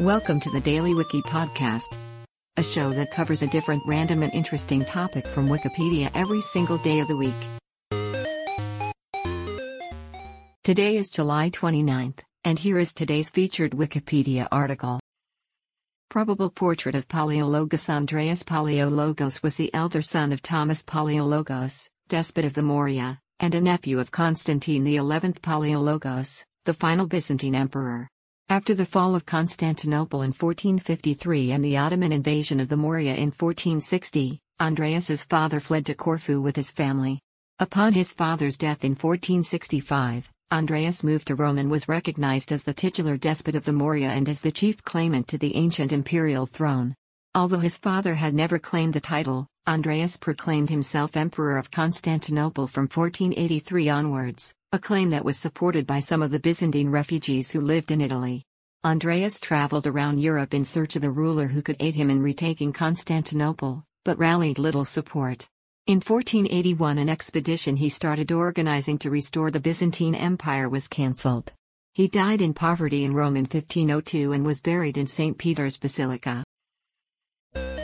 Welcome to the Daily Wiki Podcast, a show that covers a different random and interesting topic from Wikipedia every single day of the week. Today is July 29th, and here is today's featured Wikipedia article. Probable portrait of Palaiologos Andreas Palaiologos was the elder son of Thomas Palaiologos, despot of the Morea, and a nephew of Constantine XI Palaiologos, the final Byzantine emperor. After the fall of Constantinople in 1453 and the Ottoman invasion of the Morea in 1460, Andreas's father fled to Corfu with his family. Upon his father's death in 1465, Andreas moved to Rome and was recognized as the titular despot of the Morea and as the chief claimant to the ancient imperial throne. Although his father had never claimed the title, Andreas proclaimed himself Emperor of Constantinople from 1483 onwards, a claim that was supported by some of the Byzantine refugees who lived in Italy. Andreas traveled around Europe in search of a ruler who could aid him in retaking Constantinople, but rallied little support. In 1481, an expedition he started organizing to restore the Byzantine Empire was cancelled. He died in poverty in Rome in 1502 and was buried in St. Peter's Basilica.